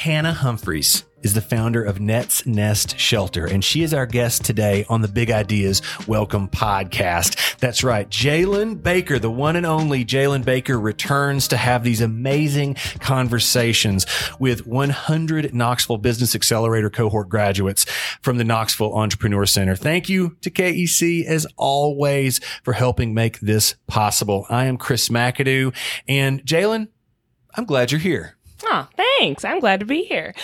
Hannah Humphreys is the founder of Net's Nest Shelter, and she is our guest today on the Big Ideas Welcome podcast. That's right. Jalynn Baker, the one and only Jalynn Baker, returns to have these amazing conversations with 100 Knoxville Business Accelerator cohort graduates from the Knoxville Entrepreneur Center. Thank you to KEC as always for helping make this possible. I am Chris McAdoo, and Jalynn, I'm glad you're here. Oh, thanks. I'm glad to be here.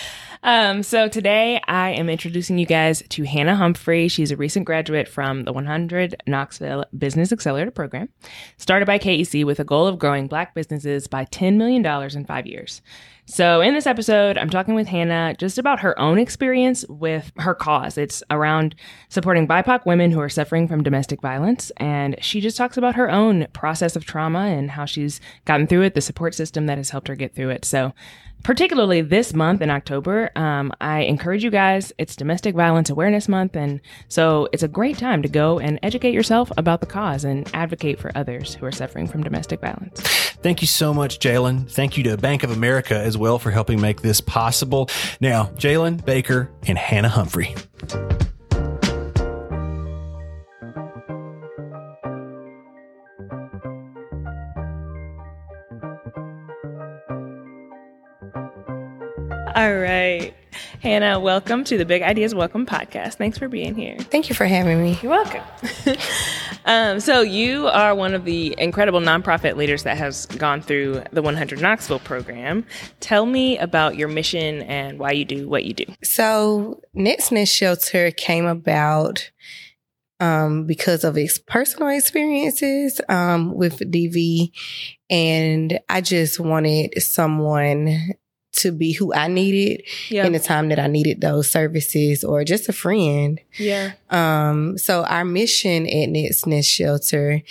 Um, so today I am introducing you guys to Hannah Humphrey. She's a recent graduate from the 100 Knoxville Business Accelerator Program, started by KEC with a goal of growing Black businesses by $10 million in five years. So, in this episode, I'm talking with Hannah just about her own experience with her cause. It's around supporting BIPOC women who are suffering from domestic violence. And she just talks about her own process of trauma and how she's gotten through it, the support system that has helped her get through it. So, particularly this month in October, um, I encourage you guys, it's Domestic Violence Awareness Month. And so it's a great time to go and educate yourself about the cause and advocate for others who are suffering from domestic violence. Thank you so much, Jalynn. Thank you to Bank of America as well for helping make this possible. Now, Jalynn Baker and Hannah Humphrey. All right. Hannah, welcome to the Big Ideas Welcome podcast. Thanks for being here. Thank you for having me. You're welcome. um, so, you are one of the incredible nonprofit leaders that has gone through the 100 Knoxville program. Tell me about your mission and why you do what you do. So, Nest Shelter came about um, because of his personal experiences um, with DV. And I just wanted someone to be who I needed yeah. in the time that I needed those services or just a friend. Yeah. Um, so our mission at Net's Nest Shelter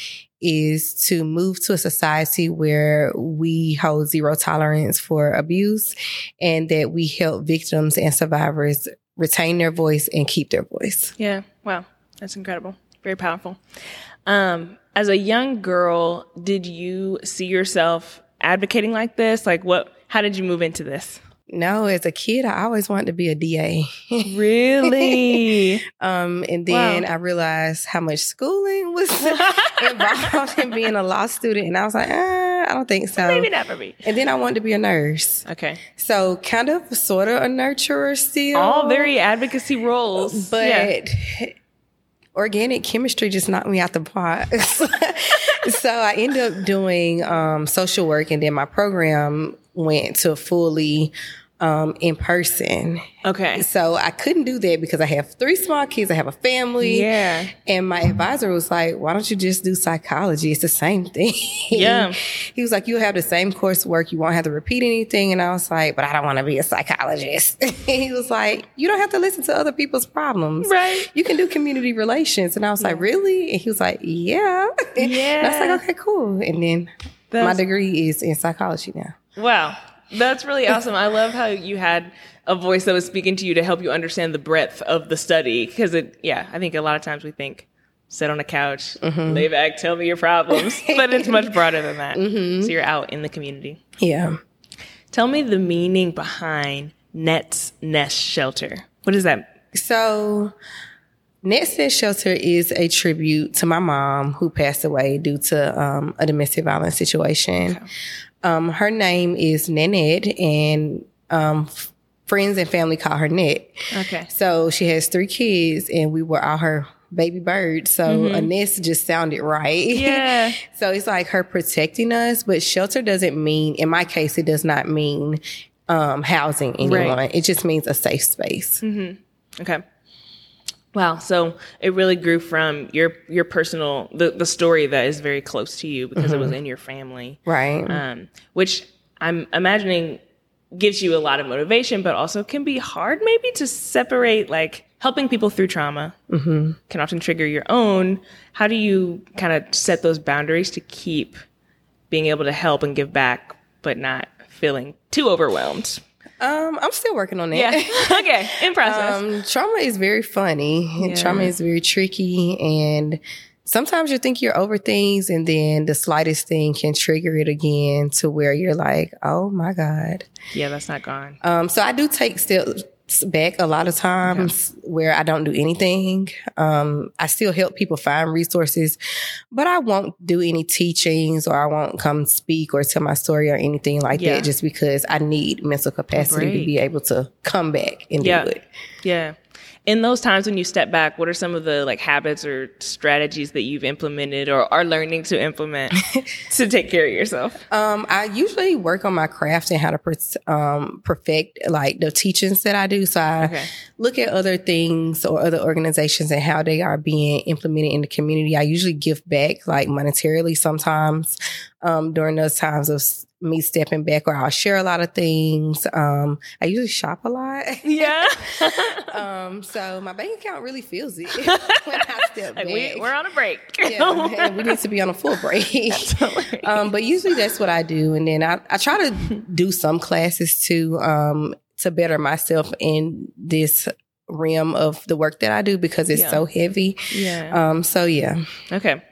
is to move to a society where we hold zero tolerance for abuse and that we help victims and survivors retain their voice and keep their voice. Yeah. Wow. That's incredible. Very powerful. Um, as a young girl, did you see yourself advocating like this? Like what how did you move into this? No, as a kid, I always wanted to be a DA. really? um, and then wow. I realized how much schooling was involved in being a law student, and I was like, eh, I don't think so. Maybe not for me. And then I wanted to be a nurse. Okay. So kind of, sort of a nurturer still. All very advocacy roles, but. Yeah. Organic chemistry just knocked me out the park. so I ended up doing um, social work, and then my program went to fully um, in person. Okay. So I couldn't do that because I have three small kids. I have a family. Yeah. And my advisor was like, why don't you just do psychology? It's the same thing. Yeah. he was like, you'll have the same coursework. You won't have to repeat anything. And I was like, but I don't want to be a psychologist. he was like, you don't have to listen to other people's problems. Right. You can do community relations. And I was yeah. like, really? And he was like, yeah. Yeah. and I was like, okay, cool. And then That's- my degree is in psychology now. Wow. That's really awesome. I love how you had a voice that was speaking to you to help you understand the breadth of the study. Because it, yeah, I think a lot of times we think sit on a couch, mm-hmm. lay back, tell me your problems, but it's much broader than that. Mm-hmm. So you're out in the community. Yeah. Tell me the meaning behind Net's Nest Shelter. What is that? So, Net's Nest Shelter is a tribute to my mom who passed away due to um, a domestic violence situation. Okay. Um, her name is Nanette, and um, friends and family call her Net. Okay. So she has three kids, and we were all her baby birds. So mm-hmm. a nest just sounded right. Yeah. so it's like her protecting us, but shelter doesn't mean, in my case, it does not mean um, housing anyone. Right. It just means a safe space. Mm-hmm. Okay. Wow. So it really grew from your your personal the, the story that is very close to you because mm-hmm. it was mm-hmm. in your family. Right. Um, which I'm imagining gives you a lot of motivation, but also can be hard maybe to separate like helping people through trauma mm-hmm. can often trigger your own. How do you kind of set those boundaries to keep being able to help and give back, but not feeling too overwhelmed? Um, I'm still working on that. Yeah. okay. In process. Um, trauma is very funny. Yeah. Trauma is very tricky and sometimes you think you're over things and then the slightest thing can trigger it again to where you're like, oh my God. Yeah, that's not gone. Um, so I do take steps back a lot of times where I don't do anything. Um, I still help people find resources, but I won't do any teachings or I won't come speak or tell my story or anything like Yeah. that just because I need mental capacity to be able to come back and Yeah. do it. Yeah. In those times when you step back, what are some of the like habits or strategies that you've implemented or are learning to implement to take care of yourself? Um, I usually work on my craft and how to um, perfect like the teachings that I do. So I Okay. look at other things or other organizations and how they are being implemented in the community. I usually give back like monetarily sometimes um, during those times of me stepping back, or I'll share a lot of things. Um, I usually shop a lot. Yeah. um, so my bank account really feels it when I step back. we, we're on a break. yeah, we need to be on a full break. um, but usually that's what I do, and then I, I try to do some classes too um, to better myself in this realm of the work that I do because it's Yeah. so heavy. yeah. Um, so yeah, Okay.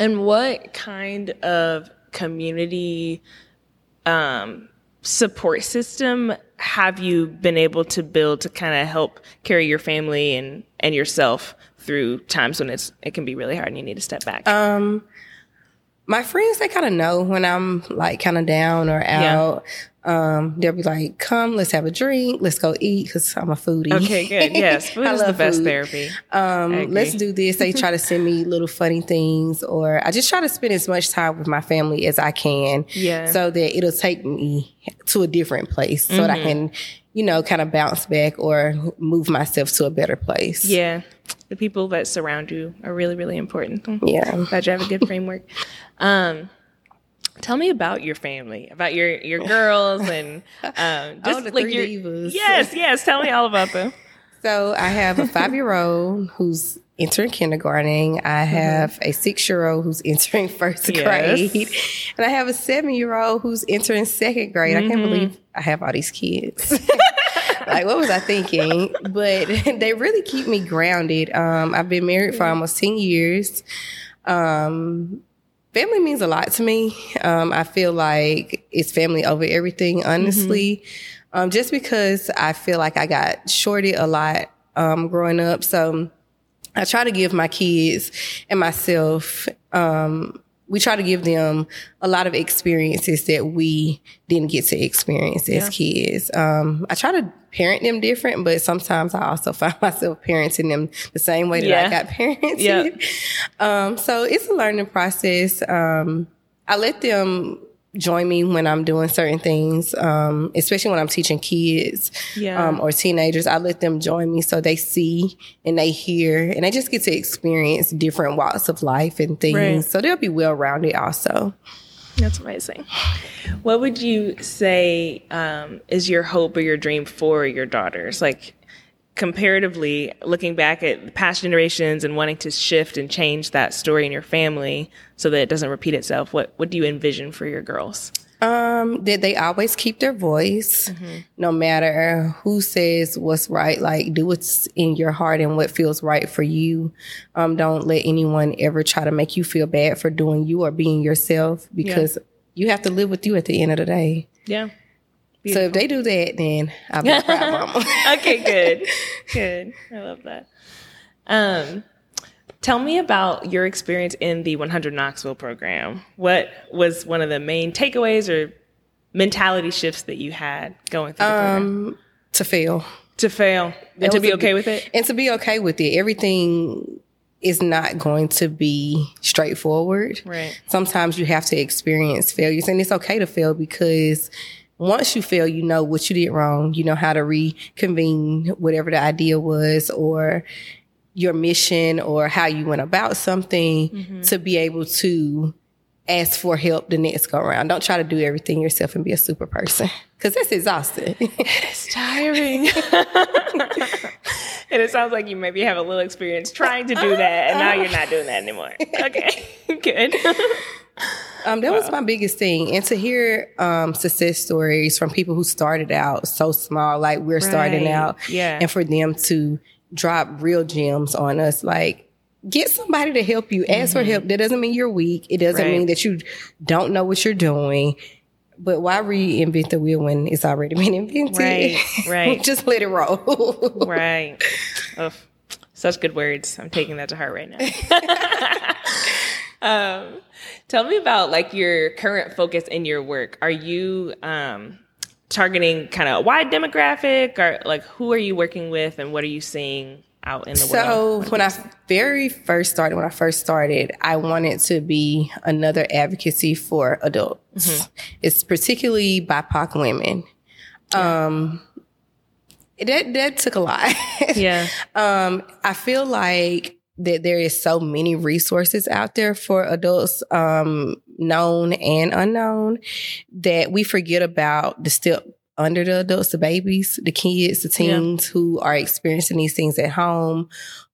And what kind of community um, support system have you been able to build to kind of help carry your family and, and yourself through times when it's it can be really hard and you need to step back? um, my friends they kind of know when I'm like kind of down or out. Um, they'll be like, "Come, let's have a drink, let's go eat," because I'm a foodie. okay, good. Yes, food I is the best food. therapy. um, let's do this. They try to send me little funny things, or I just try to spend as much time with my family as I can. Yeah. So that it'll take me to a different place so that I Mm-hmm. can, you know, kind of bounce back or move myself to a better place. Yeah, the people that surround you are really, really important. Yeah. I'm Glad you have a good framework. Um, tell me about your family, about your your girls, and um, just Oh, the like three your divas. yes, yes. Tell me all about them. So I have a five year old who's entering kindergarten. I have a six year old who's entering first Mm-hmm. Yes. grade. And I have a seven year old who's entering second grade. I Mm-hmm. can't believe I have all these kids. Like, what was I thinking? But they really keep me grounded. Um, I've been married for almost 10 years. Um, family means a lot to me. Um, I feel like it's family over everything, honestly. Um, just because I feel like I got shorted a lot um, growing up. So I try to give my kids and myself, um, we try to give them a lot of experiences that we didn't get to experience as kids. Um, I try to parent them different, but sometimes I also find myself parenting them the same way that Yeah. I got parented. Yeah. Um, so it's a learning process. Um, I let them join me when I'm doing certain things, um, especially when I'm teaching kids Yeah. um, or teenagers. I let them join me so they see and they hear and they just get to experience different walks of life and things. Right. So they'll be well rounded also. That's amazing. What would you say um, is your hope or your dream for your daughters? Like comparatively, looking back at past generations and wanting to shift and change that story in your family so that it doesn't repeat itself. What what do you envision for your girls? Um, that they always keep their voice, no matter who says what's right. Like, do what's in your heart and what feels right for you. Um, don't let anyone ever try to make you feel bad for doing you or being yourself because you have to live with you at the end of the day. Yeah. So if they do that, then I'll be a proud mama. okay, good. Good. I love that. Um, tell me about your experience in the 100 Knoxville program. What was one of the main takeaways or mentality shifts that you had going through the program? um, to fail. To fail and That to be okay big- with it? and to be okay with it. Everything is not going to be straightforward. Right. Sometimes you have to experience failures, and it's okay to fail because once you fail, you know what you did wrong. You know how to reconvene whatever the idea was, or your mission, or how you went about something mm-hmm. to be able to ask for help the next go around. Don't try to do everything yourself and be a super person because that's exhausting. It's tiring. and it sounds like you maybe have a little experience trying to do that, and now you're not doing that anymore. Okay, good. Um, that was my biggest thing. And to hear um, success stories from people who started out so small, like we're starting out, Yeah. and for them to drop real gems on us, like get somebody to help you. Ask for help. That doesn't mean you're weak. It doesn't Right. mean that you don't know what you're doing. But why reinvent the wheel when it's already been invented? Right, right. Just let it roll. Right. Ugh. Such good words. I'm taking that to heart right now. um, tell me about like your current focus in your work. Are you um, targeting kind of a wide demographic, or like who are you working with, and what are you seeing out in the world? So when I very first started, when I first started, I wanted to be another advocacy for adults. Mm-hmm. It's particularly BIPOC women. Um, that that took a lot. Yeah. um, I feel like that there is so many resources out there for adults, um, known and unknown, that we forget about the step under the adults, the babies, the kids, the Yeah. teens who are experiencing these things at home,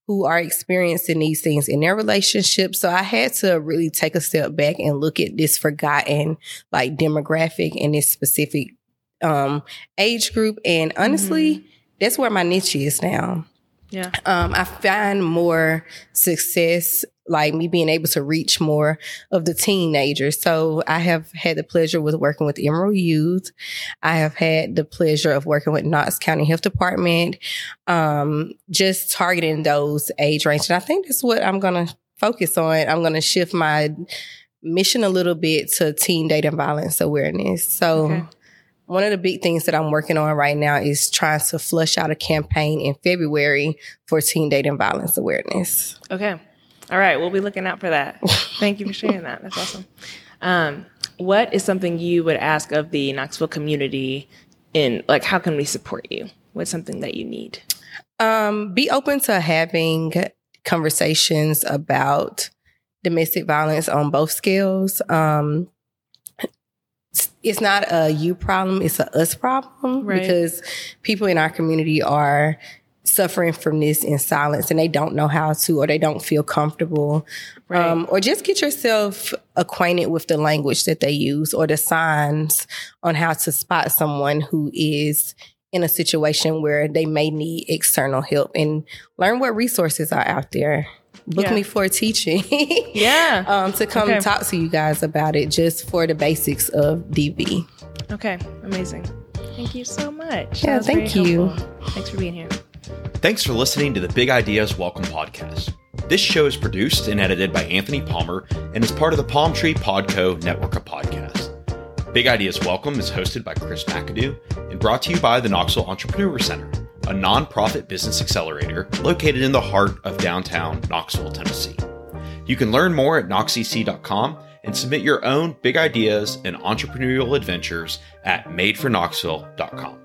who are experiencing these things in their relationships. So I had to really take a step back and look at this forgotten like demographic and this specific um age group. And honestly, that's where my niche is now Yeah. um, I find more success, like me being able to reach more of the teenagers. So I have had the pleasure with working with Emerald Youth. I have had the pleasure of working with Knox County Health Department, um, just targeting those age range. And I think that's what I'm going to focus on. I'm going to shift my mission a little bit to teen dating violence awareness. So Okay. One of the big things that I'm working on right now is trying to flush out a campaign in February for teen dating violence awareness. Okay. All right. We'll be looking out for that. Thank you for sharing that. That's awesome. Um, what is something you would ask of the Knoxville community in like how can we support you? What's something that you need? Um, be open to having conversations about domestic violence on both scales. Um, it's not a you problem, it's a us problem Right. because people in our community are suffering from this in silence and they don't know how to or they don't feel comfortable. Right. Um, or just get yourself acquainted with the language that they use or the signs on how to spot someone who is in a situation where they may need external help and learn what resources are out there. Book Yeah. me for a teaching. Yeah. um, to come Okay. talk to you guys about it just for the basics of DV. Okay. Amazing. Thank you so much. Yeah, That was very thank you. helpful. Thanks for being here. Thanks for listening to the Big Ideas Welcome podcast. This show is produced and edited by Anthony Palmer and is part of the Palm Tree Podco network of podcasts. Big Ideas Welcome is hosted by Chris McAdoo and brought to you by the Knoxville Entrepreneur Center, a nonprofit business accelerator located in the heart of downtown Knoxville, Tennessee. You can learn more at knoxec.com and submit your own big ideas and entrepreneurial adventures at madeforknoxville.com.